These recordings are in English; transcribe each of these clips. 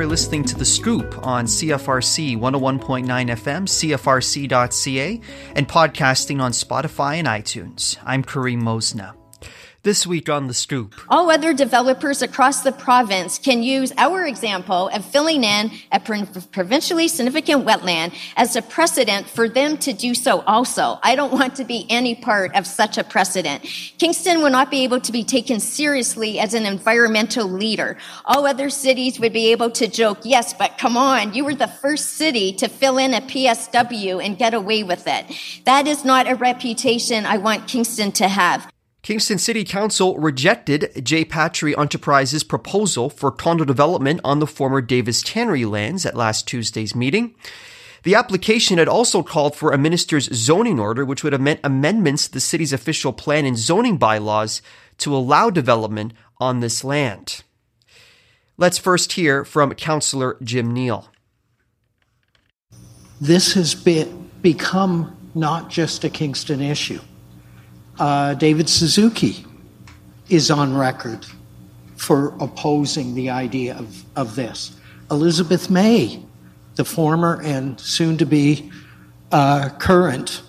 are listening to The Scoop on CFRC 101.9 FM, CFRC.ca, and podcasting on Spotify and iTunes. I'm Karim Mosna. This week on The Scoop. All other developers across the province can use our example of filling in a provincially significant wetland as a precedent for them to do so also. I don't want to be any part of such a precedent. Kingston will not be able to be taken seriously as an environmental leader. All other cities would be able to joke, yes, but come on, you were the first city to fill in a PSW and get away with it. That is not a reputation I want Kingston to have. Kingston City Council rejected J. Patry Enterprises' proposal for condo development on the former Davis Tannery lands at last Tuesday's meeting. The application had also called for a minister's zoning order, which would have meant amendments to the city's official plan and zoning bylaws to allow development on this land. Let's first hear from Councillor Jim Neill. This has become not just a Kingston issue uh, David Suzuki is on record for opposing the idea of, of this. Elizabeth May, the former and soon to be uh, current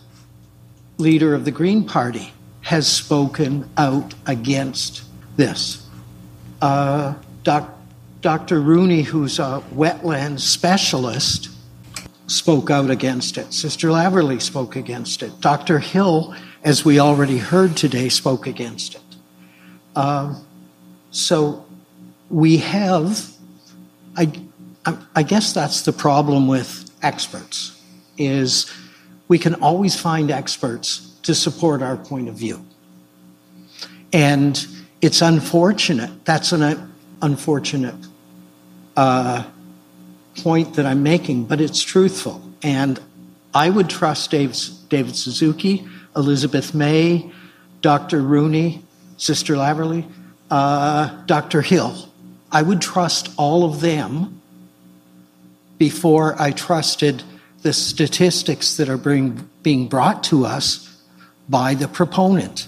leader of the Green Party, has spoken out against this. Uh, doc, Dr. Rooney, who's a wetland specialist, spoke out against it. Sister Laverly spoke against it. Dr. Hill as we already heard today, spoke against it. Um, so we have, I, I guess that's the problem with experts, is we can always find experts to support our point of view. And it's unfortunate, that's an unfortunate uh, point that I'm making, but it's truthful. And I would trust Dave, David Suzuki. Elizabeth May, Dr. Rooney, Sister Laverly, uh, Dr. Hill. I would trust all of them before I trusted the statistics that are being, being brought to us by the proponent.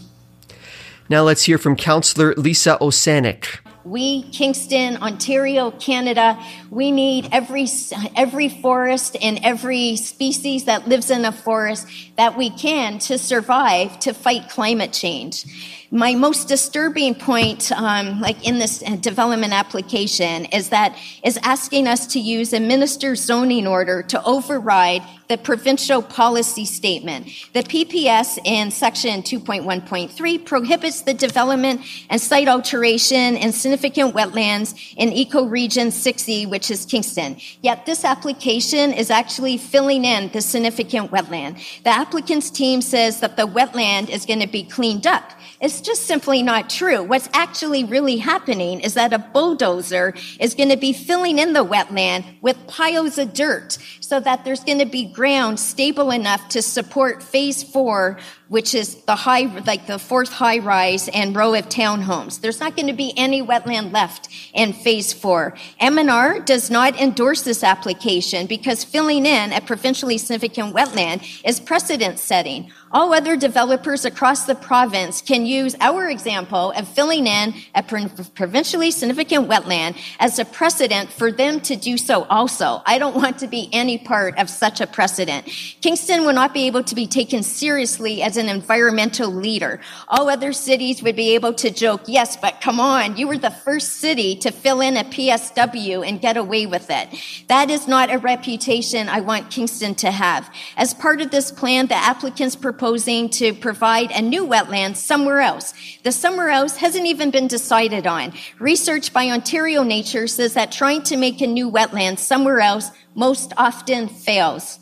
Now let's hear from Councillor Lisa Osanic. We, Kingston, Ontario, Canada, we need every, every forest and every species that lives in a forest that we can to survive to fight climate change. My most disturbing point, um, like in this development application, is that is asking us to use a minister's zoning order to override the provincial policy statement. The PPS in section 2.1.3 prohibits the development and site alteration in significant wetlands in ecoregion 60, which is Kingston. Yet this application is actually filling in the significant wetland. The applicant's team says that the wetland is going to be cleaned up. It's just simply not true. What's actually really happening is that a bulldozer is going to be filling in the wetland with piles of dirt so that there's going to be ground stable enough to support phase four which is the high, like the fourth high rise and row of townhomes. There's not going to be any wetland left in phase four. MNR does not endorse this application because filling in a provincially significant wetland is precedent setting. All other developers across the province can use our example of filling in a provincially significant wetland as a precedent for them to do so also. I don't want to be any part of such a precedent. Kingston will not be able to be taken seriously as an environmental leader. All other cities would be able to joke, yes, but come on, you were the first city to fill in a PSW and get away with it. That is not a reputation I want Kingston to have. As part of this plan, the applicant's proposing to provide a new wetland somewhere else. The somewhere else hasn't even been decided on. Research by Ontario Nature says that trying to make a new wetland somewhere else most often fails.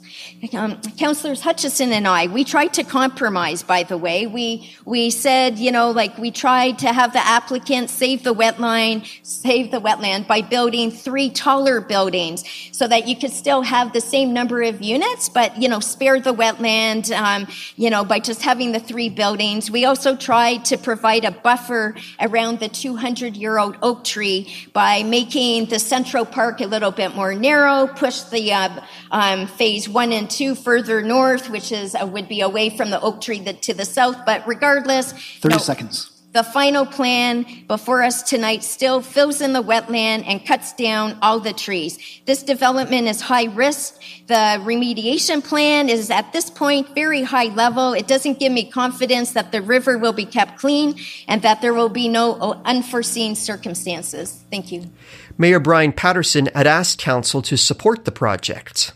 Um, Councillors Hutchison and I, we tried to compromise, by the way. We, we said, you know, like we tried to have the applicant save the wetland, save the wetland by building three taller buildings so that you could still have the same number of units, but, you know, spare the wetland, um, you know, by just having the three buildings. We also tried to provide a buffer around the 200 year old oak tree by making the Central Park a little bit more narrow, push the uh, um, phase one and two further north, which is uh, would be away from the oak tree the, to the south. But regardless, 30 seconds. The final plan before us tonight still fills in the wetland and cuts down all the trees. This development is high risk. The remediation plan is at this point very high level. It doesn't give me confidence that the river will be kept clean and that there will be no unforeseen circumstances. Thank you. Mayor Bryan Paterson had asked council to support the project.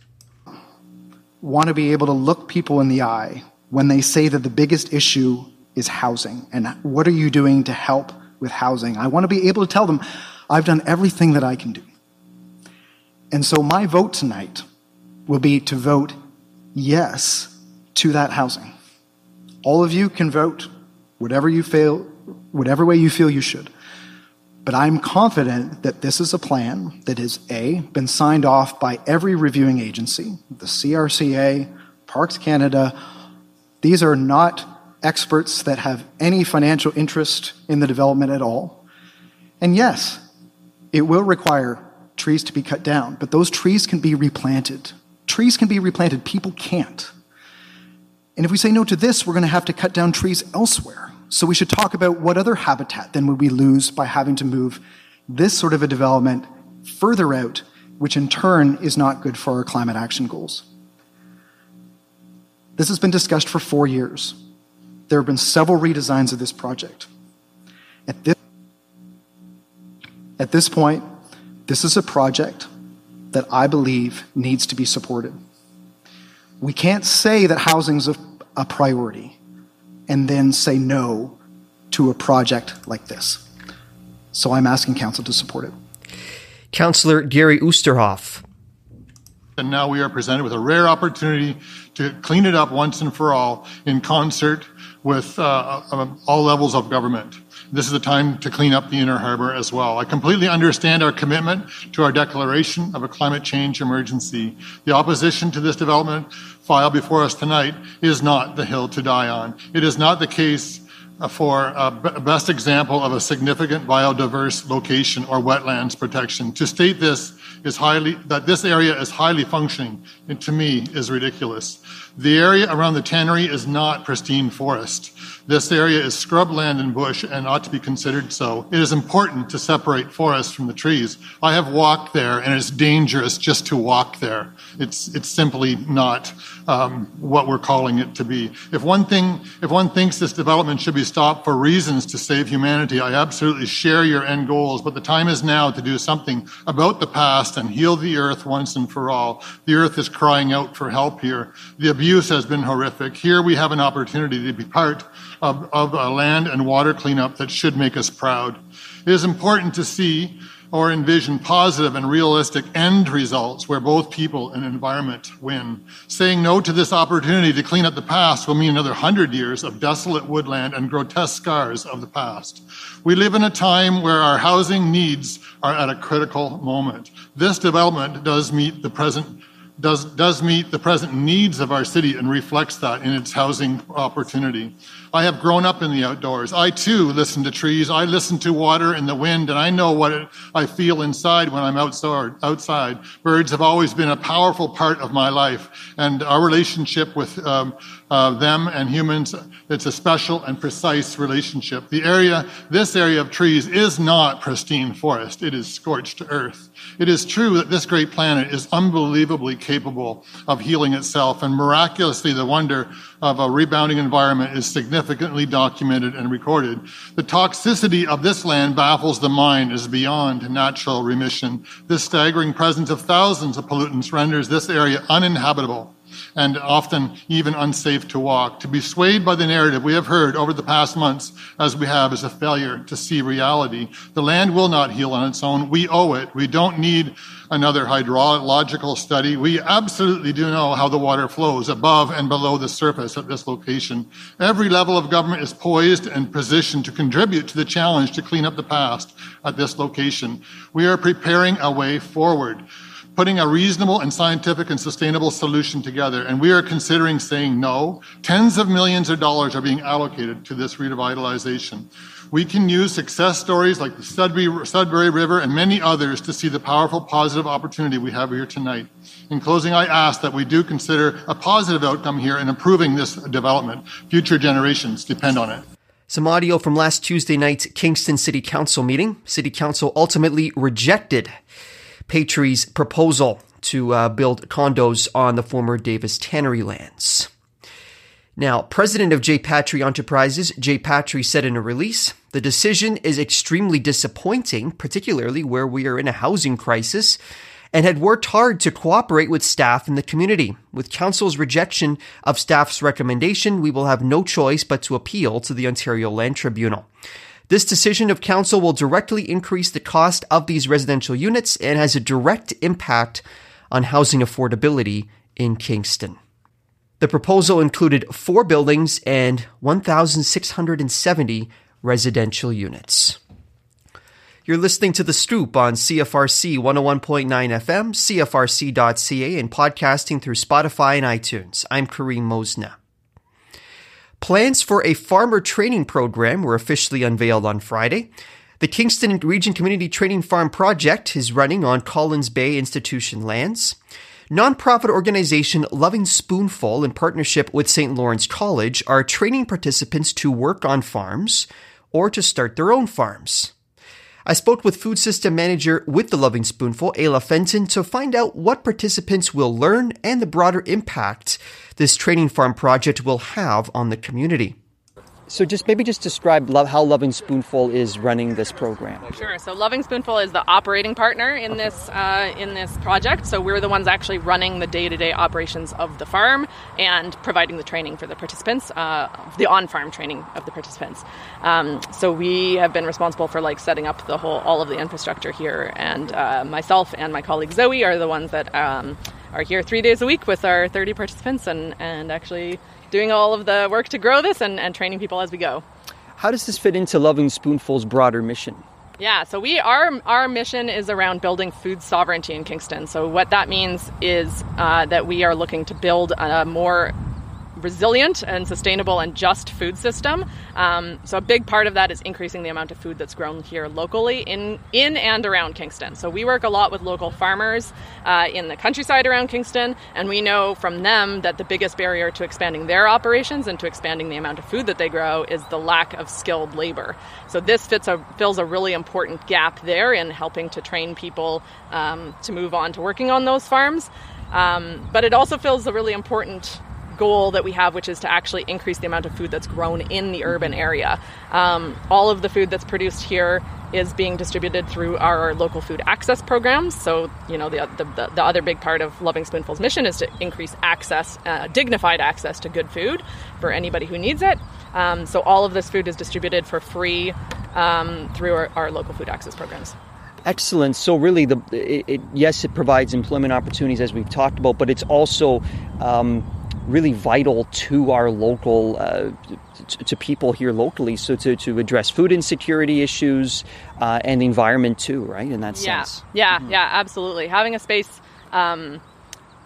Want to be able to look people in the eye when they say that the biggest issue is housing. And what are you doing to help with housing? I want to be able to tell them, I've done everything that I can do. And so my vote tonight will be to vote yes to that housing. All of you can vote whatever you feel, whatever way you feel you should. But I'm confident that this is a plan that has A, been signed off by every reviewing agency, the CRCA, Parks Canada. These are not experts that have any financial interest in the development at all. And yes, it will require trees to be cut down, but those trees can be replanted. Trees can be replanted, people can't. And if we say no to this, we're going to have to cut down trees elsewhere. So we should talk about what other habitat then would we lose by having to move this sort of a development further out, which in turn is not good for our climate action goals. This has been discussed for four years there have been several redesigns of this project. At this, at this point, this is a project that I believe needs to be supported. We can't say that housing is a, a priority and then say no to a project like this. So I'm asking Council to support it. Councillor Gary Oosterhof. And now we are presented with a rare opportunity to clean it up once and for all in concert with uh, um, all levels of government. This is the time to clean up the inner harbor as well. I completely understand our commitment to our declaration of a climate change emergency. The opposition to this development file before us tonight is not the hill to die on. It is not the case for a best example of a significant biodiverse location or wetlands protection. To state this is highly, that this area is highly functioning, and to me is ridiculous. The area around the tannery is not pristine forest. This area is scrubland and bush and ought to be considered so. It is important to separate forest from the trees. I have walked there and it's dangerous just to walk there. It's, it's simply not um, what we're calling it to be. If one thing, if one thinks this development should be stopped for reasons to save humanity, I absolutely share your end goals, but the time is now to do something about the past and heal the earth once and for all. The earth is crying out for help here. The abuse has been horrific. Here we have an opportunity to be part of, of a land and water cleanup that should make us proud. It is important to see or envision positive and realistic end results where both people and environment win. Saying no to this opportunity to clean up the past will mean another hundred years of desolate woodland and grotesque scars of the past. We live in a time where our housing needs are at a critical moment. This development does meet the present does, does meet the present needs of our city and reflects that in its housing opportunity. I have grown up in the outdoors. I too listen to trees. I listen to water and the wind, and I know what it, I feel inside when I'm outside. Birds have always been a powerful part of my life, and our relationship with um, uh, them and humans, it's a special and precise relationship. The area, this area of trees is not pristine forest. It is scorched earth. It is true that this great planet is unbelievably capable of healing itself, and miraculously, the wonder of a rebounding environment is significantly documented and recorded. The toxicity of this land baffles the mind is beyond natural remission. This staggering presence of thousands of pollutants renders this area uninhabitable and often even unsafe to walk. To be swayed by the narrative we have heard over the past months, as we have, is a failure to see reality. The land will not heal on its own. We owe it. We don't need another hydrological study. We absolutely do know how the water flows above and below the surface at this location. Every level of government is poised and positioned to contribute to the challenge to clean up the past at this location. We are preparing a way forward putting a reasonable and scientific and sustainable solution together. And we are considering saying no. Tens of millions of dollars are being allocated to this revitalization. We can use success stories like the Sudbury, Sudbury River and many others to see the powerful positive opportunity we have here tonight. In closing, I ask that we do consider a positive outcome here in improving this development. Future generations depend on it. Some audio from last Tuesday night's Kingston City Council meeting. City Council ultimately rejected Patry's proposal to uh, build condos on the former Davis Tannery lands. Now, president of J. Patry Enterprises, J. Patry said in a release, the decision is extremely disappointing, particularly where we are in a housing crisis, and had worked hard to cooperate with staff in the community. With council's rejection of staff's recommendation, we will have no choice but to appeal to the Ontario Land Tribunal. This decision of council will directly increase the cost of these residential units and has a direct impact on housing affordability in Kingston. The proposal included four buildings and 1,670 residential units. You're listening to The Scoop on CFRC 101.9 FM, CFRC.ca, and podcasting through Spotify and iTunes. I'm Karim Mosna. Plans for a farmer training program were officially unveiled on Friday. The Kingston Region Community Training Farm project is running on Collins Bay Institution lands. Nonprofit organization Loving Spoonful, in partnership with St. Lawrence College, are training participants to work on farms or to start their own farms. I spoke with food system manager with the Loving Spoonful, Ayla Fenton, to find out what participants will learn and the broader impact this training farm project will have on the community. So, just maybe just describe how Loving Spoonful is running this program. Sure. So, Loving Spoonful is the operating partner in this uh, in this project. So, we're the ones actually running the day-to-day operations of the farm and providing the training for the participants, uh, the on-farm training of the participants. Um, so, we have been responsible for like setting up the whole all of the infrastructure here, and uh, myself and my colleague Zoe are the ones that um, are here three days a week with our 30 participants and and actually doing all of the work to grow this and, and training people as we go. How does this fit into Loving Spoonful's broader mission? Yeah, so we our our mission is around building food sovereignty in Kingston. So what that means is uh, that we are looking to build a more resilient and sustainable and just food system. Um, so a big part of that is increasing the amount of food that's grown here locally in in and around Kingston. So we work a lot with local farmers uh, in the countryside around Kingston, and we know from them that the biggest barrier to expanding their operations and to expanding the amount of food that they grow is the lack of skilled labor. So this fits a fills a really important gap there in helping to train people um, to move on to working on those farms. Um, but it also fills a really important goal that we have, which is to actually increase the amount of food that's grown in the urban area. Um, all of the food that's produced here is being distributed through our local food access programs. So, you know, the, the, the other big part of Loving Spoonful's mission is to increase access, uh, dignified access to good food for anybody who needs it. Um, so, all of this food is distributed for free um, through our, our local food access programs. Excellent. So really, the it, it, yes, it provides employment opportunities as we've talked about, but it's also um, really vital to our local uh, to people here locally. So to, to address food insecurity issues uh, and the environment too right in that yeah. sense. Yeah mm-hmm. yeah absolutely. Having a space um,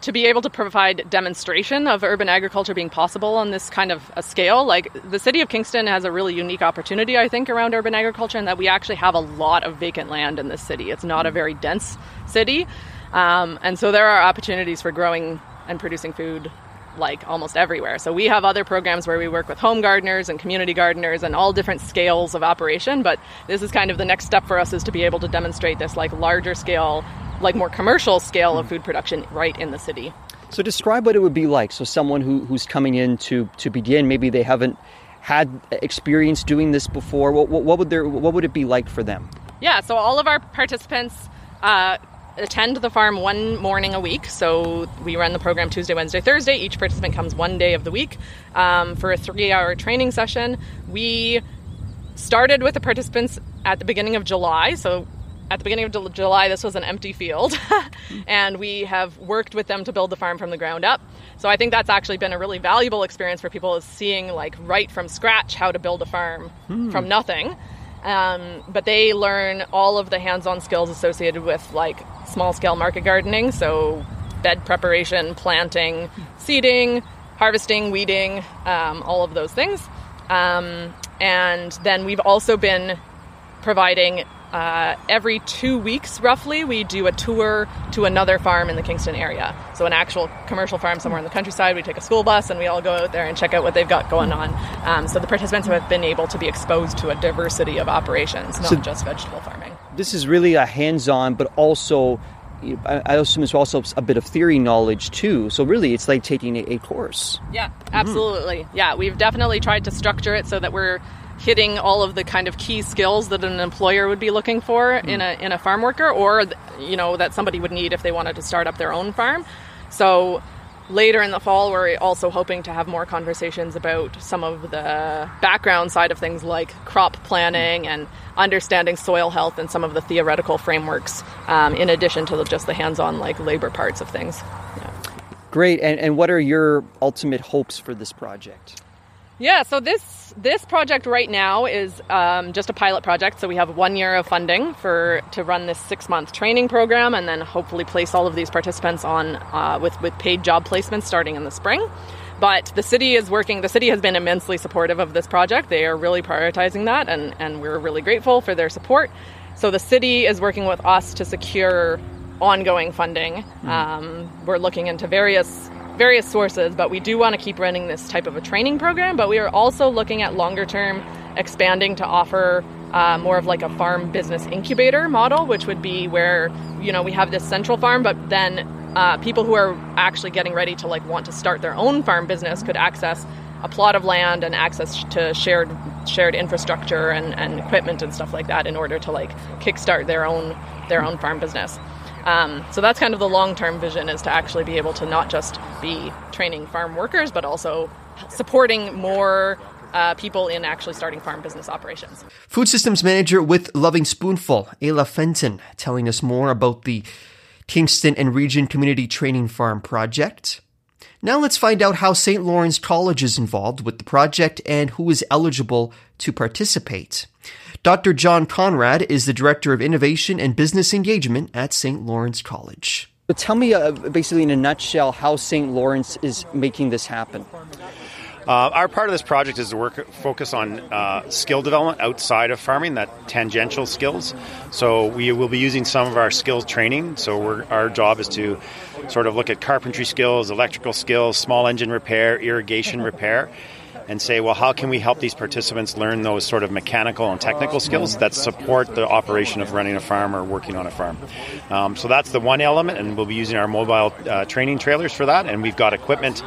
to be able to provide demonstration of urban agriculture being possible on this kind of a scale. Like the city of kingston has a really unique opportunity i think around urban agriculture in that we actually have a lot of vacant land in this city. It's not a very dense city. Um, and so there are opportunities for growing and producing food like almost everywhere. So we have other programs where we work with home gardeners and community gardeners and all different scales of operation, but this is kind of the next step for us is to be able to demonstrate this like larger scale, like more commercial scale of food production right in the city. So describe what it would be like. So someone who, who's coming in to to begin, maybe they haven't had experience doing this before. What, what, what would their what would it be like for them? Yeah, so all of our participants uh, attend the farm one morning a week. So we run the program Tuesday, Wednesday, Thursday. Each participant comes one day of the week um, for a three hour training session. We started with the participants at the beginning of July. So at the beginning of July, this was an empty field, and we have worked with them to build the farm from the ground up. So I think that's actually been a really valuable experience for people is seeing like right from scratch how to build a farm hmm. from nothing. Um, but they learn all of the hands-on skills associated with like small-scale market gardening, so bed preparation, planting, seeding, harvesting, weeding, um, all of those things. Um, and then we've also been providing uh, every two weeks, roughly, we do a tour to another farm in the Kingston area. So, an actual commercial farm somewhere in the countryside, we take a school bus and we all go out there and check out what they've got going on. Um, so, the participants have been able to be exposed to a diversity of operations, not so just vegetable farming. This is really a hands on, but also I assume it's also a bit of theory knowledge too. So really, it's like taking a, course. Yeah, absolutely. Mm-hmm. Yeah, we've definitely tried to structure it so that we're hitting all of the kind of key skills that an employer would be looking for mm. in a in a farm worker, or you know that somebody would need if they wanted to start up their own farm. So later in the fall, we're also hoping to have more conversations about some of the background side of things like crop planning and understanding soil health and some of the theoretical frameworks, um, in addition to just the hands-on like labor parts of things. Yeah. Great. And, and what are your ultimate hopes for this project? Yeah, so this this project right now is um, just a pilot project. So we have one year of funding for to run this six month training program, and then hopefully place all of these participants on uh, with with paid job placements starting in the spring. But the city is working. The city has been immensely supportive of this project. They are really prioritizing that, and and we're really grateful for their support. So the city is working with us to secure ongoing funding. Mm-hmm. Um, we're looking into various various sources, but we do want to keep running this type of a training program. But we are also looking at longer term expanding to offer uh, more of like a farm business incubator model, which would be where you know we have this central farm, but then uh, people who are actually getting ready to like want to start their own farm business could access a plot of land and access to shared shared infrastructure and, and equipment and stuff like that in order to like kickstart their own their own farm business. Um, so that's kind of the long term vision is to actually be able to not just be training farm workers, but also supporting more uh, people in actually starting farm business operations. Food Systems Manager with Loving Spoonful, Ayla Fenton, telling us more about the Kingston and Region Community Training Farm project. Now let's find out how St. Lawrence College is involved with the project and who is eligible to participate. Dr. John Conrad is the Director of Innovation and Business Engagement at St. Lawrence College. But tell me, uh, basically, in a nutshell, how St. Lawrence is making this happen. Uh, our part of this project is to work focus on uh, skill development outside of farming, that tangential skills. So we will be using some of our skills training. So our job is to sort of look at carpentry skills, electrical skills, small engine repair, irrigation repair and say, well, how can we help these participants learn those sort of mechanical and technical skills that support the operation of running a farm or working on a farm? Um, so that's the one element, and we'll be using our mobile uh, training trailers for that, and we've got equipment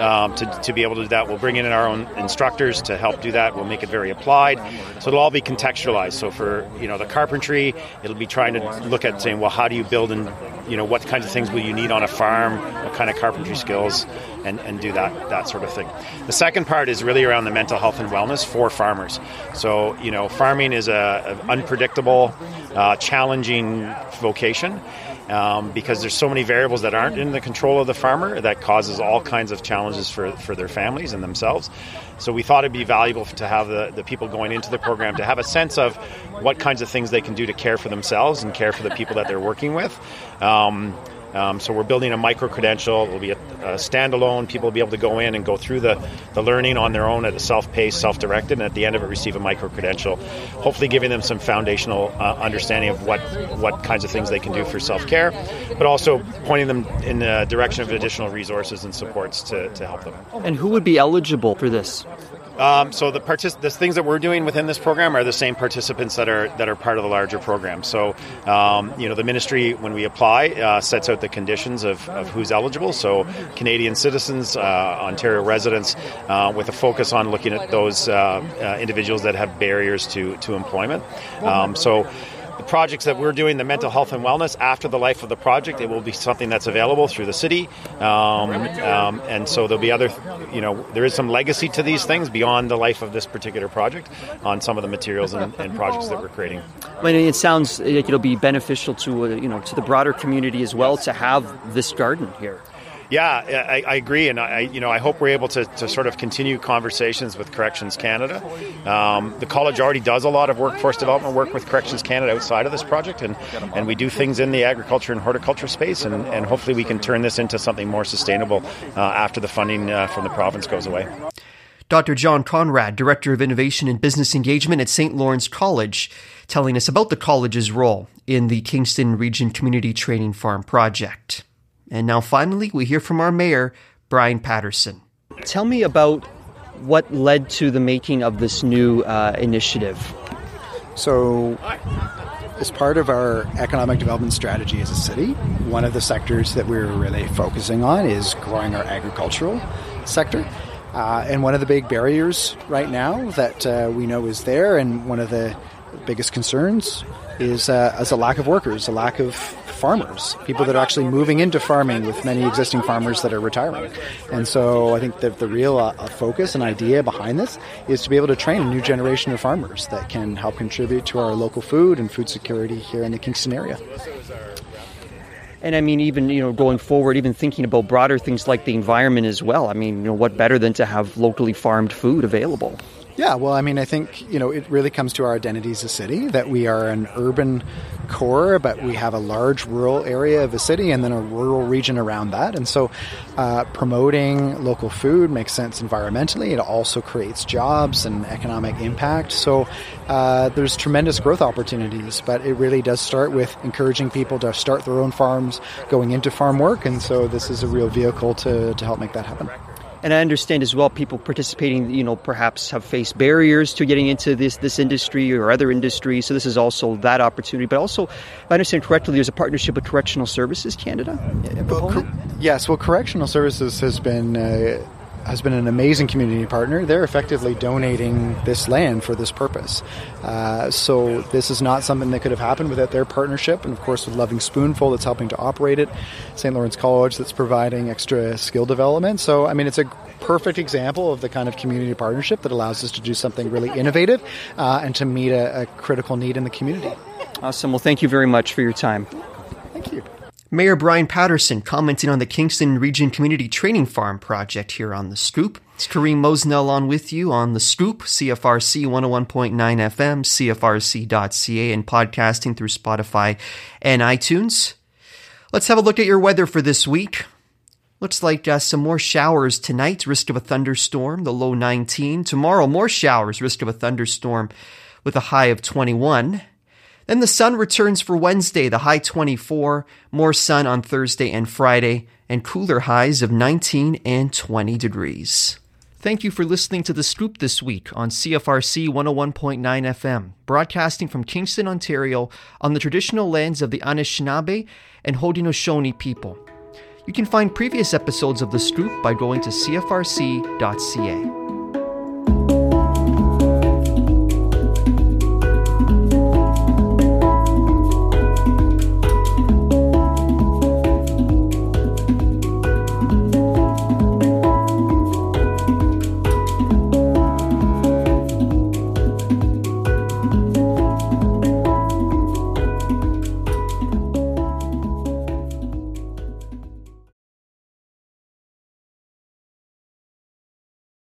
um, to, to be able to do that. We'll bring in our own instructors to help do that. We'll make it very applied, so it'll all be contextualized. So for you know the carpentry, it'll be trying to look at saying, well, how do you build and you know what kinds of things will you need on a farm, what kind of carpentry skills, and, and do that that sort of thing. The second part is really around the mental health and wellness for farmers. So you know, farming is a, a unpredictable, uh, challenging vocation. Um, because there's so many variables that aren't in the control of the farmer that causes all kinds of challenges for, for their families and themselves. So we thought it'd be valuable to have the, the people going into the program to have a sense of what kinds of things they can do to care for themselves and care for the people that they're working with. Um, um, so we're building a micro credential. It'll be a, a, standalone. People will be able to go in and go through the, the learning on their own at a self-paced, self-directed, and at the end of it, receive a micro credential. Hopefully, giving them some foundational uh, understanding of what what kinds of things they can do for self-care, but also pointing them in the direction of additional resources and supports to, to help them. And who would be eligible for this? Um, so the, partic- the things that we're doing within this program are the same participants that are that are part of the larger program. So um, you know the ministry when we apply uh, sets out the conditions of, of, who's eligible. So Canadian citizens, uh, Ontario residents, uh, with a focus on looking at those uh, uh, individuals that have barriers to to employment. Um, so the projects that we're doing, the mental health and wellness, after the life of the project, it will be something that's available through the city. Um, um, and so there'll be other, you know, there is some legacy to these things beyond the life of this particular project on some of the materials and, and projects that we're creating. I mean, it sounds like it'll be beneficial to, uh, you know, to the broader community as well to have this garden here. Yeah, I, I, agree, and I, you know, I hope we're able to, to sort of continue conversations with Corrections Canada. Um, the college already does a lot of workforce development work with Corrections Canada outside of this project, and, and we do things in the agriculture and horticulture space, and, and hopefully we can turn this into something more sustainable uh, after the funding uh, from the province goes away. Dr. John Conrad, Director of Innovation and Business Engagement at St. Lawrence College, telling us about the college's role in the Kingston Region Community Training Farm project. And now finally, we hear from our mayor, Bryan Paterson. Tell me about what led to the making of this new uh, initiative. So, as part of our economic development strategy as a city, one of the sectors that we're really focusing on is growing our agricultural sector. Uh, and one of the big barriers right now that uh, we know is there, and one of the biggest concerns, is, uh, is a lack of workers, a lack of farmers, people that are actually moving into farming with many existing farmers that are retiring. And so I think that the real uh, focus and idea behind this is to be able to train a new generation of farmers that can help contribute to our local food and food security here in the Kingston area. And I mean, even you know, going forward, even thinking about broader things like the environment as well. I mean, you know, what better than to have locally farmed food available? Yeah, well, I mean, I think you know it really comes to our identity as a city that we are an urban core, but we have a large rural area of the city and then a rural region around that. And so, uh, promoting local food makes sense environmentally. It also creates jobs and economic impact. So, uh, there's tremendous growth opportunities, but it really does start with encouraging people to start their own farms, going into farm work. And so, this is a real vehicle to, to help make that happen. And I understand as well people participating, you know, perhaps have faced barriers to getting into this this industry or other industries. So this is also that opportunity. But also, if I understand correctly, there's a partnership with Correctional Services Canada. Well, cor- yes, well, Correctional Services has been. Uh, has been an amazing community partner. They're effectively donating this land for this purpose. Uh, so this is not something that could have happened without their partnership, and of course with Loving Spoonful that's helping to operate it, St. Lawrence College that's providing extra skill development. So I mean, it's a perfect example of the kind of community partnership that allows us to do something really innovative uh, and to meet a, a critical need in the community. Awesome. Well, thank you very much for your time. Thank you. Mayor Bryan Paterson commenting on the Kingston Region Community Training Farm project here on The Scoop. It's Karim Mosnell on with you on The Scoop, CFRC 101.9 FM, CFRC.ca, and podcasting through Spotify and iTunes. Let's have a look at your weather for this week. Looks like uh, some more showers tonight, risk of a thunderstorm, the low 19. Tomorrow, more showers, risk of a thunderstorm with a high of 21. Then the sun returns for Wednesday, the high 24, more sun on Thursday and Friday, and cooler highs of 19 and 20 degrees. Thank you for listening to The Scoop this week on CFRC 101.9 FM, broadcasting from Kingston, Ontario, on the traditional lands of the Anishinaabe and Haudenosaunee people. You can find previous episodes of The Scoop by going to CFRC.ca.